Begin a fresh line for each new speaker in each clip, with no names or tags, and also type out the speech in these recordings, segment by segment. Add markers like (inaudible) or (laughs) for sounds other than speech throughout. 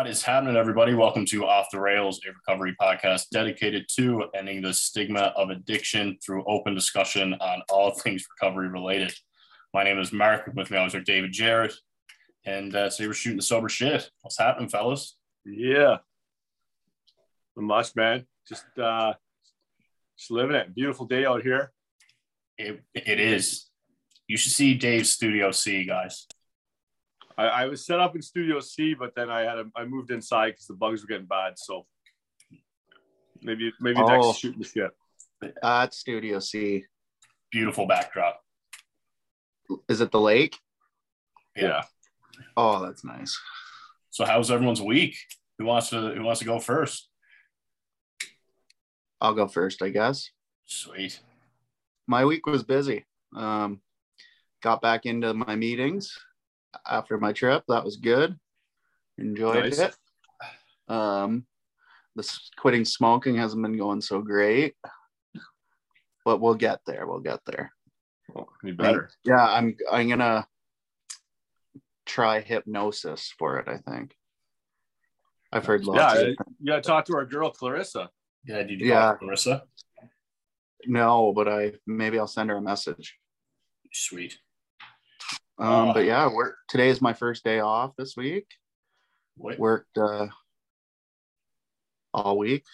What is happening, everybody? Welcome to Off the Rails, a recovery podcast dedicated to ending the stigma of addiction through open discussion on all (laughs) things recovery related. My name is Mark. With me, always are David Jared. And uh, today we're shooting the sober shit. What's happening, fellas?
Yeah. Not much, man. Just uh just living it. Beautiful day out here.
It, it is. You should see Dave's Studio C, guys.
I, I was set up in Studio C, but then I had a, I moved inside because the bugs were getting bad. So maybe maybe
Oh.
next shooting the shit.
Uh, it's Studio C.
Beautiful backdrop.
Is it the lake?
Yeah.
Oh, that's nice.
So, how's everyone's week? Who wants to Who wants to go first?
I'll go first, I guess.
Sweet.
My week was busy. Um, got back into my meetings after my trip. That was good. Enjoyed
Nice.
it. Um, this quitting smoking hasn't been going so great, but we'll get there. We'll get there.
Well, any better.
Yeah, I'm. I'm gonna try hypnosis for it. I think. I've heard lots.
Yeah,
of
I-
different-
You gotta talk to our girl Clarissa.
Yeah, did you
Yeah.
talk to Marissa?
No, but I maybe I'll send her a message.
Sweet.
Um,
Oh.
but yeah, work today is my first day off this week.
Wait,
Worked uh all week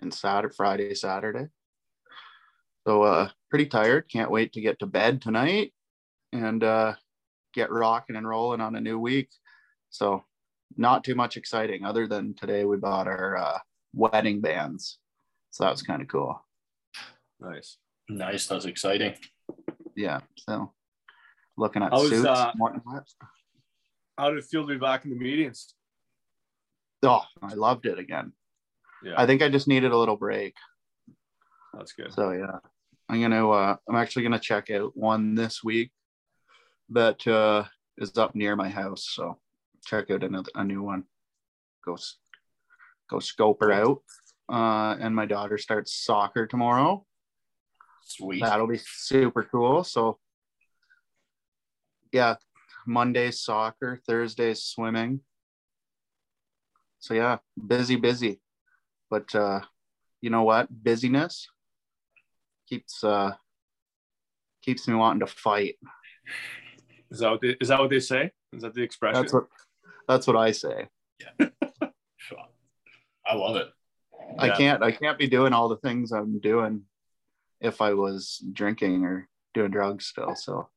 and Saturday, Friday, Saturday. So uh pretty tired. Can't wait to get to bed tonight and uh get rocking and rolling on a new week. So not too much exciting other than today we bought our uh wedding bands. So that was kind of cool.
Nice.
nice. That's exciting.
Yeah. So looking at
was,
suits.
uh,
more than.
How did it feel to be back in the meetings?
Oh, I loved it again.
Yeah,
I think I just needed a little break.
that's good.
So yeah, I'm gonna. Uh, I'm actually gonna check out one this week that uh, is up near my house. So check out another a new one. Go go scope her out. Uh, and my daughter starts soccer tomorrow.
Sweet.
That'll be super cool. So yeah, Monday's soccer, Thursday's swimming. So yeah, busy, busy. But uh you know what? Busyness keeps uh keeps me wanting to fight.
Is that what they, is that what they say? Is that the expression?
That's what that's what I say.
Yeah. (laughs) I love it.
I
Yeah.
can't I can't be doing all the things I'm doing if I was drinking or doing drugs still. So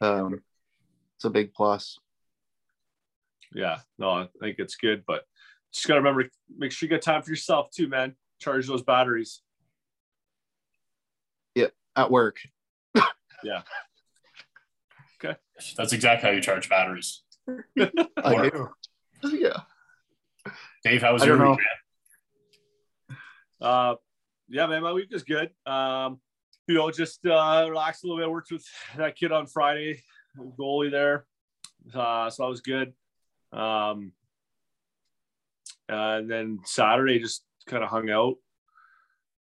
um it's a big plus.
Yeah, no, I think it's good, but just gotta remember, make sure you get time for yourself too, man. Charge those batteries. Yep.
At work. (laughs)
Yeah, Okay.
That's exactly how you charge batteries. (laughs)
I do. Yeah.
Dave, how was
I
your week? man?
uh, yeah, man, my week is good. Um, you know, just uh, relaxed a little bit. Worked with that kid on Friday, goalie there, uh, so that was good. Um, and then Saturday, just kind of hung out,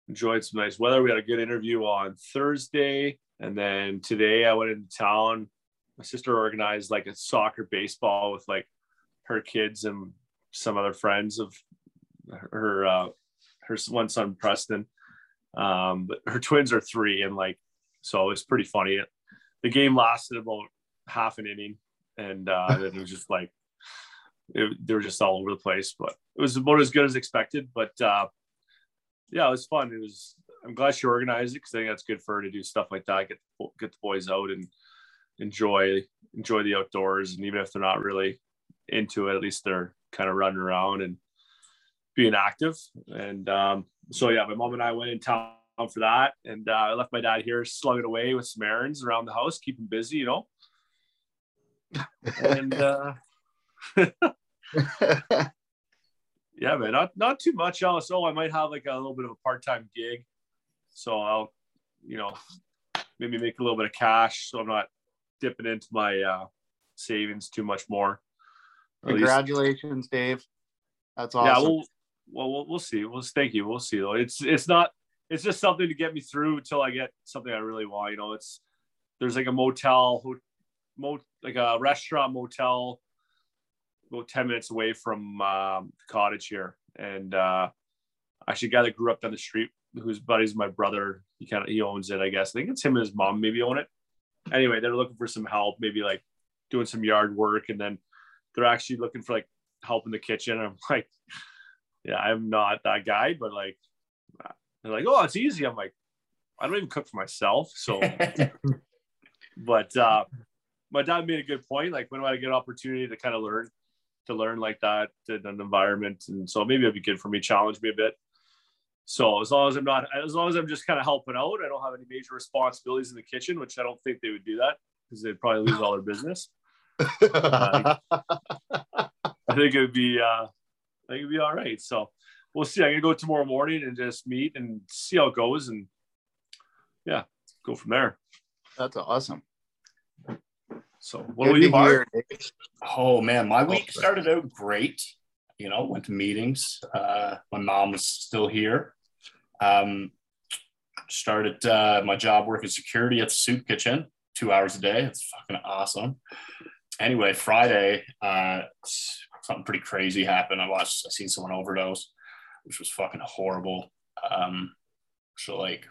enjoyed some nice weather. We had a good interview on Thursday, and then today I went into town. My sister organized like a soccer baseball with like her kids and some other friends of her uh, her one son Preston. Um, but her twins are three, and like so it's pretty funny. The game lasted about half an inning, and uh, then it was just like it, they were just all over the place. But it was about as good as expected. But uh, yeah, it was fun. It was. I'm glad she organized it because I think that's good for her to do stuff like that. Get get the boys out and enjoy enjoy the outdoors, and even if they're not really into it, at least they're kind of running around and being active. And um, so yeah, my mom and I went in town for that, and uh, I left my dad here slugging away with some errands around the house, keep him busy, you know. And uh, (laughs) (laughs) yeah, man, not not too much else. Oh, I might have like a little bit of a part time gig, so I'll, you know, maybe make a little bit of cash, so I'm not dipping into my uh, savings too much more. At least-
Congratulations, Dave. That's awesome.
yeah, we'll, well, we'll we'll see. We'll thank you. We'll see though. It's it's not. It's just something to get me through until I get something I really want. You know, it's there's like a motel, mo, like a restaurant motel about 10 minutes away from um, the cottage here. And uh, actually, a guy that grew up down the street, whose buddy's my brother, he kind of he owns it, I guess. I think it's him and his mom maybe own it. Anyway, they're looking for some help, maybe like doing some yard work, and then they're actually looking for like help in the kitchen. I'm like, yeah, I'm not that guy, but like, they're like, oh, it's easy. I'm like, I don't even cook for myself, so. (laughs) but uh, my dad made a good point. Like, when do I get an opportunity to kind of learn, to learn like that in an environment, and so maybe it'd be good for me, challenge me a bit. So as long as I'm not, as long as I'm just kind of helping out, I don't have any major responsibilities in the kitchen, which I don't think they would do that because they'd probably lose all their business. (laughs) Uh, I think it would be, uh, I think it'd be all right. So we'll see. I'm gonna go tomorrow morning and just meet and see how it goes, and yeah, go from there.
That's awesome.
So what will you, Mark?
Oh man, my week started out great. You know, went to meetings. Uh, my mom was still here. Um, started uh, my job working security at the soup kitchen, two hours a day. It's fucking awesome. Anyway, Friday, uh, something pretty crazy happened. I watched, I seen someone overdose, which was fucking horrible. Um, so like,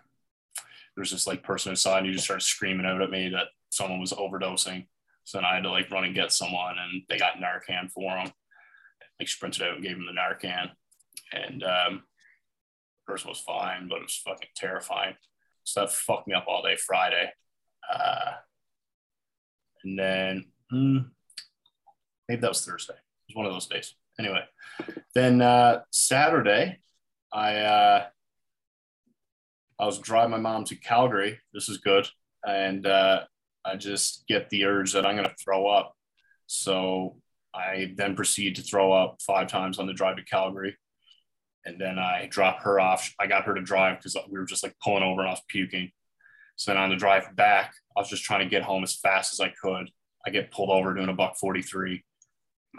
there was this like person inside, and he just started screaming out at me that someone was overdosing. So then I had to like run and get someone, and they got Narcan for him. Like sprinted out and gave him the Narcan, and um, person was fine, but it was fucking terrifying. So that fucked me up all day Friday. Uh, and then hmm, maybe that was Thursday. Was one of those days. Anyway, then uh, Saturday, I uh, I was driving my mom to Calgary. This is good, and uh, I just get the urge that I'm going to throw up. So I then proceed to throw up five times on the drive to Calgary and then I drop her off. I got her to drive because we were just like pulling over and I was puking. So then on the drive back, I was just trying to get home as fast as I could. I get pulled over doing a buck 43.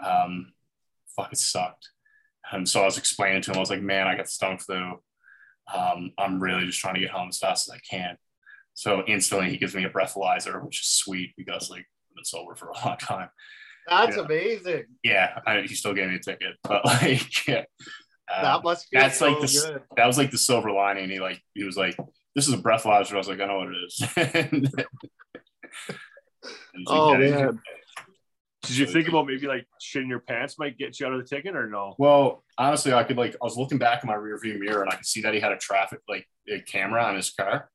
Um, fucking sucked. And so I was explaining to him, I was like, man, I got stomach flu. Um, I'm really just trying to get home as fast as I can. So instantly he gives me a breathalyzer, which is sweet because like I've been sober for a long time.
That's yeah. amazing.
Yeah, I, he still gave me a ticket, (laughs) but like, yeah,
um, that must that's
so like the good. that was like the silver lining. He like he was like, "This is a breathalyzer." I was like, "I know what it is." (laughs)
oh like, man. Did you think about maybe like shitting your pants might get you out of the ticket or no?
Well, honestly, I could like I was looking back in my rear view mirror and I could see that he had a traffic like a camera on his car.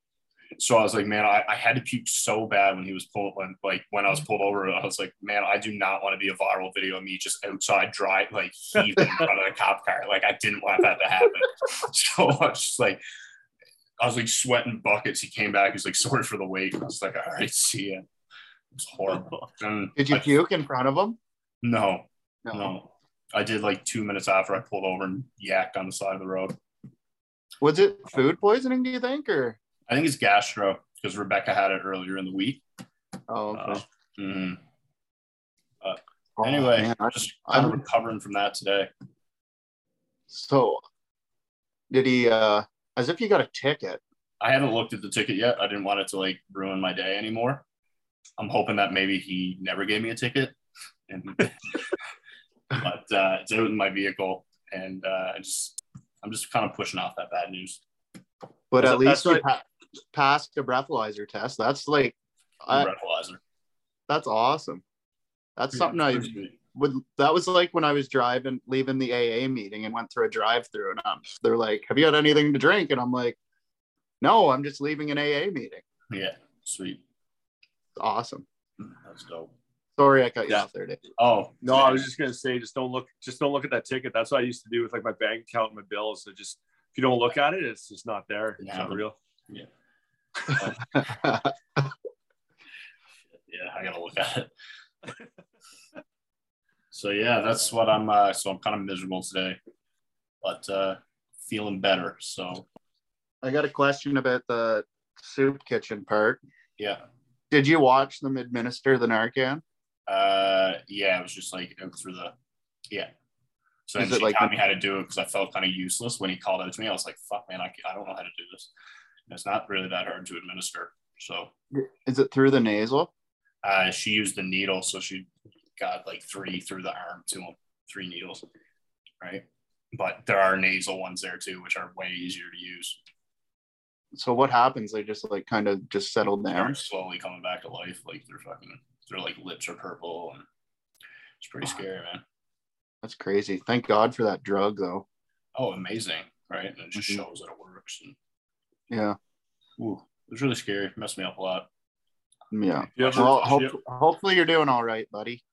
So I was like, man, I, I had to puke so bad when he was pulled when like when I was pulled over. I was like, man, I do not want to be a viral video of me just outside dry like heaving in front of the cop car. Like I didn't want that to happen. (laughs) so I was just like I was like sweating buckets. He came back, he's like, sorry for the wait. I was like, all right, see ya. It's horrible. (laughs)
And did you I, puke in front of him?
No, no, no. I did like two minutes after I pulled over and yacked on the side of the road.
Was it food poisoning, do you think, or
I think it's gastro because Rebecca had it earlier in the week.
Oh, okay. Uh,
mm-hmm. uh, oh, anyway, man, I'm just kind of recovering from that today.
So, did he? uh As if you got a ticket.
I haven't looked at the ticket yet. I didn't want it to like ruin my day anymore. I'm hoping that maybe he never gave me a ticket, and (laughs) but uh, it's out in my vehicle, and uh, I just I'm just kind of pushing off that bad news.
But at least you, ha- passed a breathalyzer test. That's like
I, breathalyzer.
That's awesome. That's yeah, something I would. That was like when I was driving, leaving the AA meeting and went through a drive-through, and um, they're like, "Have you had anything to drink?" And I'm like, "No, I'm just leaving an AA meeting."
Yeah, sweet.
Awesome.
That's dope.
Sorry, I cut you yeah. off there, Dave.
Oh no, I was just gonna say, just don't look, just don't look at that ticket. That's what I used to do with like my bank account and my bills. So just if you don't look at it, it's just not there. It's yeah, not real.
Yeah (laughs) yeah, I gotta look at it. so yeah, that's what I'm. Uh, so I'm kind of miserable today, but uh, feeling better. So
I got a question about the soup kitchen part.
Yeah.
Did you watch them administer the Narcan?
Uh, yeah, it was just like through the, yeah. So then she like taught the, me how to do it because I felt kind of useless when he called out to me. I was like, "Fuck, man, I, I don't know how to do this." It's not really that hard to administer. So,
is it through the nasal?
Uh, she used the needle, so she got like three through the arm to him. three needles, right? But there are nasal ones there too, which are way easier to use.
So what happens? They just like kind of just settle
They're slowly coming back to life. Like they're fucking, their like lips are purple, and it's pretty scary, man.
That's crazy. Thank God for that drug though.
Oh, amazing, right? And it just
Mhm.
shows that it works. And
Yeah.
ooh, it was really scary. Messed me up a lot.
Yeah.
You ever-
Well, hope,
ever-
hopefully you're doing all right, buddy.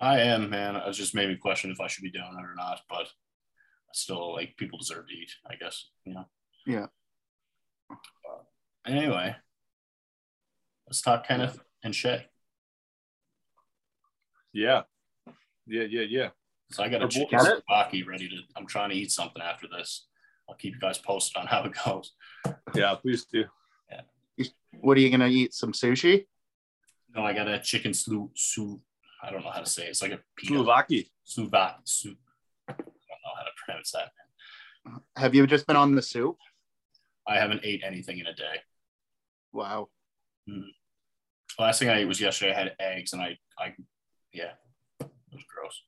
I am, man. It just made me question if I should be doing it or not. But still, like, people deserve to eat, I guess. You know.
Yeah.
But anyway, let's talk Kenneth and Shay.
Yeah. Yeah, yeah, yeah.
So I got a
Or
chicken
Kenneth?
souvlaki ready to. I'm trying to eat something after this. I'll keep you guys posted on how it goes.
Yeah, please do. Yeah.
What are you gonna eat? Some sushi?
No, I got a chicken slu su. I don't know how to say it. It's like a pita.
Slovaki.
Suva. Su. I don't know how to pronounce that.
Have you just been on the soup?
I haven't ate anything in a day.
Wow.
Last thing I ate was yesterday. I had eggs, and I, I, yeah, it was gross.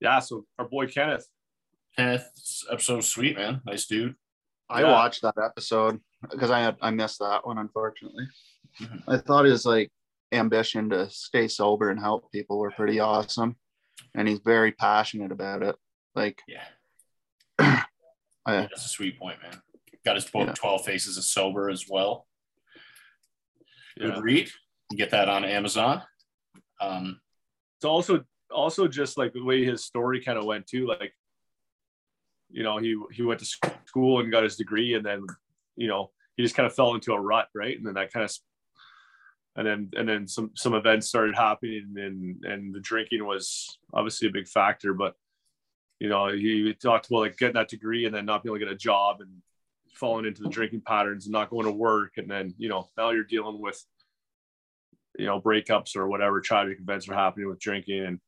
Yeah, so our boy Kenneth.
Kenneth's episode was sweet, man. Nice dude.
I
Yeah.
watched that episode because I had I missed that one unfortunately.
Mhm.
I thought his like ambition to stay sober and help people were pretty awesome, and he's very passionate about it. Like,
Yeah,
I,
that's a sweet point, man. Got his book
Yeah.
Twelve Faces of Sober as well.
Yeah.
Good read. You get that on Amazon. Um,
It's also also just like the way his story kind of went too. Like, you know, he he went to school and got his degree, and then you know he just kind of fell into a rut, right? And then that kind of and then and then some some events started happening, and and the drinking was obviously a big factor. But you know, he talked about like getting that degree and then not being able to get a job and falling into the drinking patterns and not going to work, and then you know now you're dealing with you know breakups or whatever tragic events are happening with drinking. And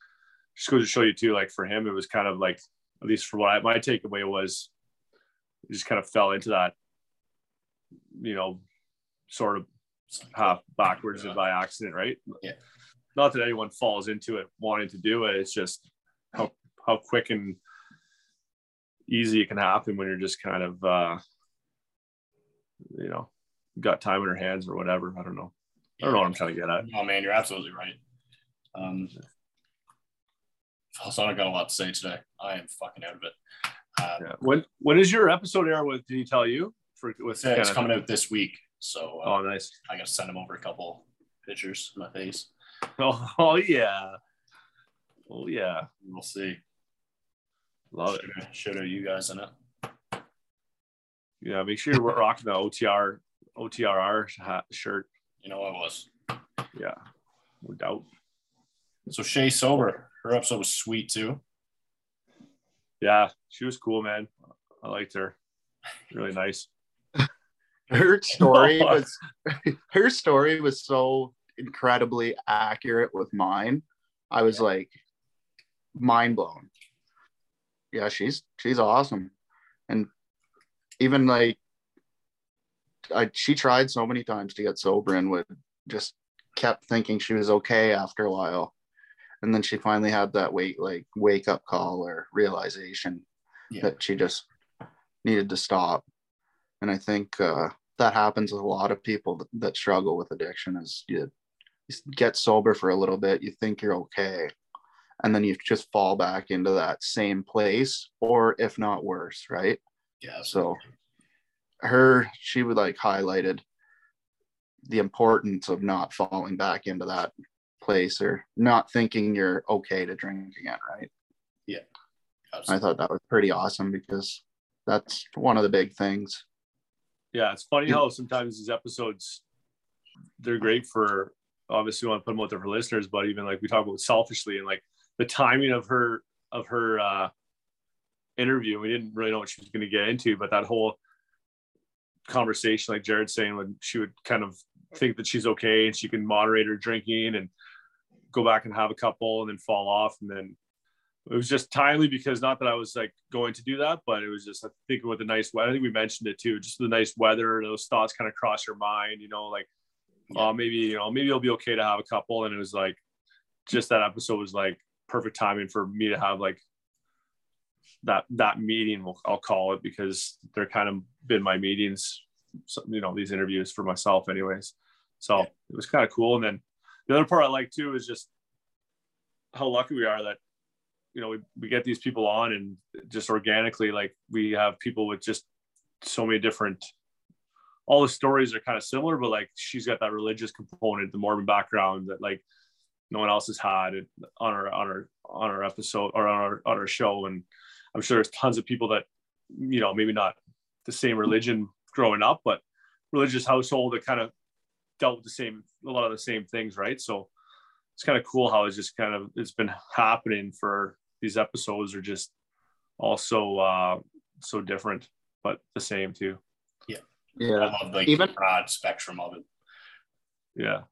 just goes to show you too like for him it was kind of like at least for what I, my takeaway was he just kind of fell into that you know sort of half backwards and by accident right?
Yeah.
not that anyone falls into it wanting to do it. It's just how how quick and easy it can happen when you're just kind of uh you know got time in your hands or whatever i don't know i don't know what i'm trying to get at
Oh man, you're absolutely right. Um, I got a lot to say today. I am fucking out of it. Uh,
Yeah. When when is your episode air with? Did he tell you? For with
it's, it's coming out this week, so uh,
Oh, nice.
I got to send him over a couple pictures of my face.
Oh, (laughs) oh yeah. Oh yeah.
We'll see.
Love it.
Should have you guys in it.
Yeah. Make sure you're (laughs) rocking the OTR OTRR hat, shirt.
You know I was.
Yeah. No doubt.
So Shay sober. Her episode was sweet too.
Yeah. She was cool, man. I liked her. Really nice. (laughs)
her story (laughs) was her story was so incredibly accurate with mine. I was like mind blown. Yeah, she's she's awesome. And even like I she tried so many times to get sober and would just kept thinking she was okay after a while. And then she finally had that wait like wake up call or realization
Yeah.
that she just needed to stop. And I think uh, that happens with a lot of people that, that struggle with addiction is you, you get sober for a little bit, you think you're okay, and then you just fall back into that same place, or if not worse, right?
Yeah.
So her, she would like highlighted the importance of not falling back into that place or not thinking you're okay to drink again, right? Yeah.
I
thought that was pretty awesome because that's one of the big things.
Yeah. It's funny how sometimes these episodes they're great for obviously we want to put them out there for listeners, but even like we talk about selfishly and like the timing of her of her uh interview. We didn't really know what she was going to get into, but that whole conversation, like Jared saying, when she would kind of think that she's okay and she can moderate her drinking and go back and have a couple and then fall off. And then it was just timely because not that I was like going to do that, but it was just I think with the nice weather. I think we mentioned it too, just the nice weather, those thoughts kind of cross your mind, you know, like, oh, maybe, you know, maybe it'll be okay to have a couple. And it was like, just that episode was like, perfect timing for me to have like that that meeting. I'll call it because they're kind of been my meetings. You know, these interviews for myself, anyways. So yeah. it was kind of cool. And then the other part I like too is just how lucky we are that you know we, we get these people on and just organically like we have people with just so many different all the stories are kind of similar but like she's got that religious component the mormon background that like no one else has had it on our on our on our episode or on our on our show. And i'm sure there's tons of people that you know maybe not the same religion growing up but religious household that kind of dealt with the same a lot of the same things right? So it's kind of cool how it's just kind of it's been happening for these episodes are just also uh so different but the same too.
Yeah. Yeah. I love like even broad spectrum of it.
Yeah.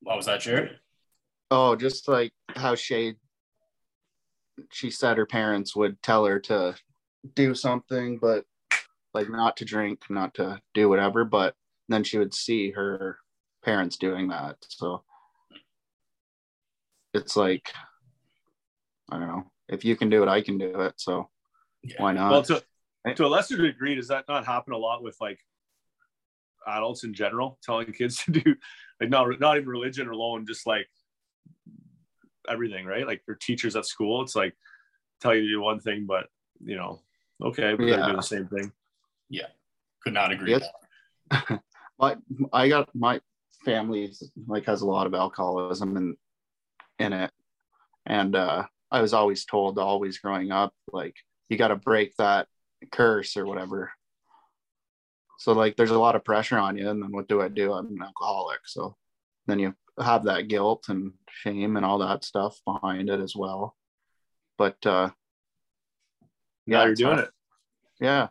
What was that jared
oh just like how shay she said her parents would tell her to do something but like not to drink not to do whatever but then she would see her parents doing that so it's like I don't know. If you can do it, I can do it. So yeah. why not?
Well, to, to a lesser degree, does that not happen a lot with like adults in general, telling kids (laughs) to do like not not even religion alone, just like everything, right? Like your teachers at school, it's like tell you to do one thing, but you know, okay, we yeah. gotta do the same thing.
Yeah, could not agree. Yes. (laughs)
my I got my family like has a lot of alcoholism and in it. And uh, I was always told, always growing up, like, you got to break that curse or whatever. So, like, there's a lot of pressure on you. And then what do I do? I'm an alcoholic. So then you have that guilt and shame and all that stuff behind it as well. But uh,
yeah, you're doing it.
Yeah.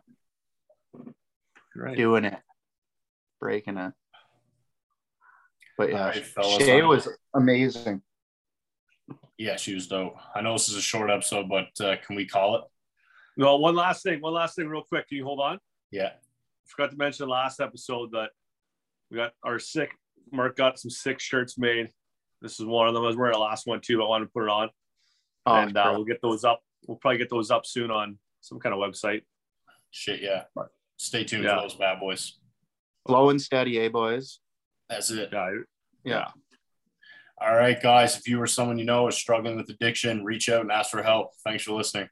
Right. Doing it, breaking it. But yeah, right, Shay was amazing.
Yeah, she was dope. I know this is a short episode, but uh, can we call it?
No, one last thing. One last thing, real quick. Can you hold on?
Yeah.
Forgot to mention last episode that we got our sick. Mark got some sick shirts made. This is one of them. I was wearing the last one too, but I wanted to put it on. Oh, and uh, we'll get those up. We'll probably get those up soon on some kind of website.
Shit, yeah. Stay tuned yeah. for those bad boys.
Low and steady, eh, boys?
That's it.
Yeah.
Yeah.
All right, guys. If you or someone you know is struggling with addiction, reach out and ask for help. Thanks for listening.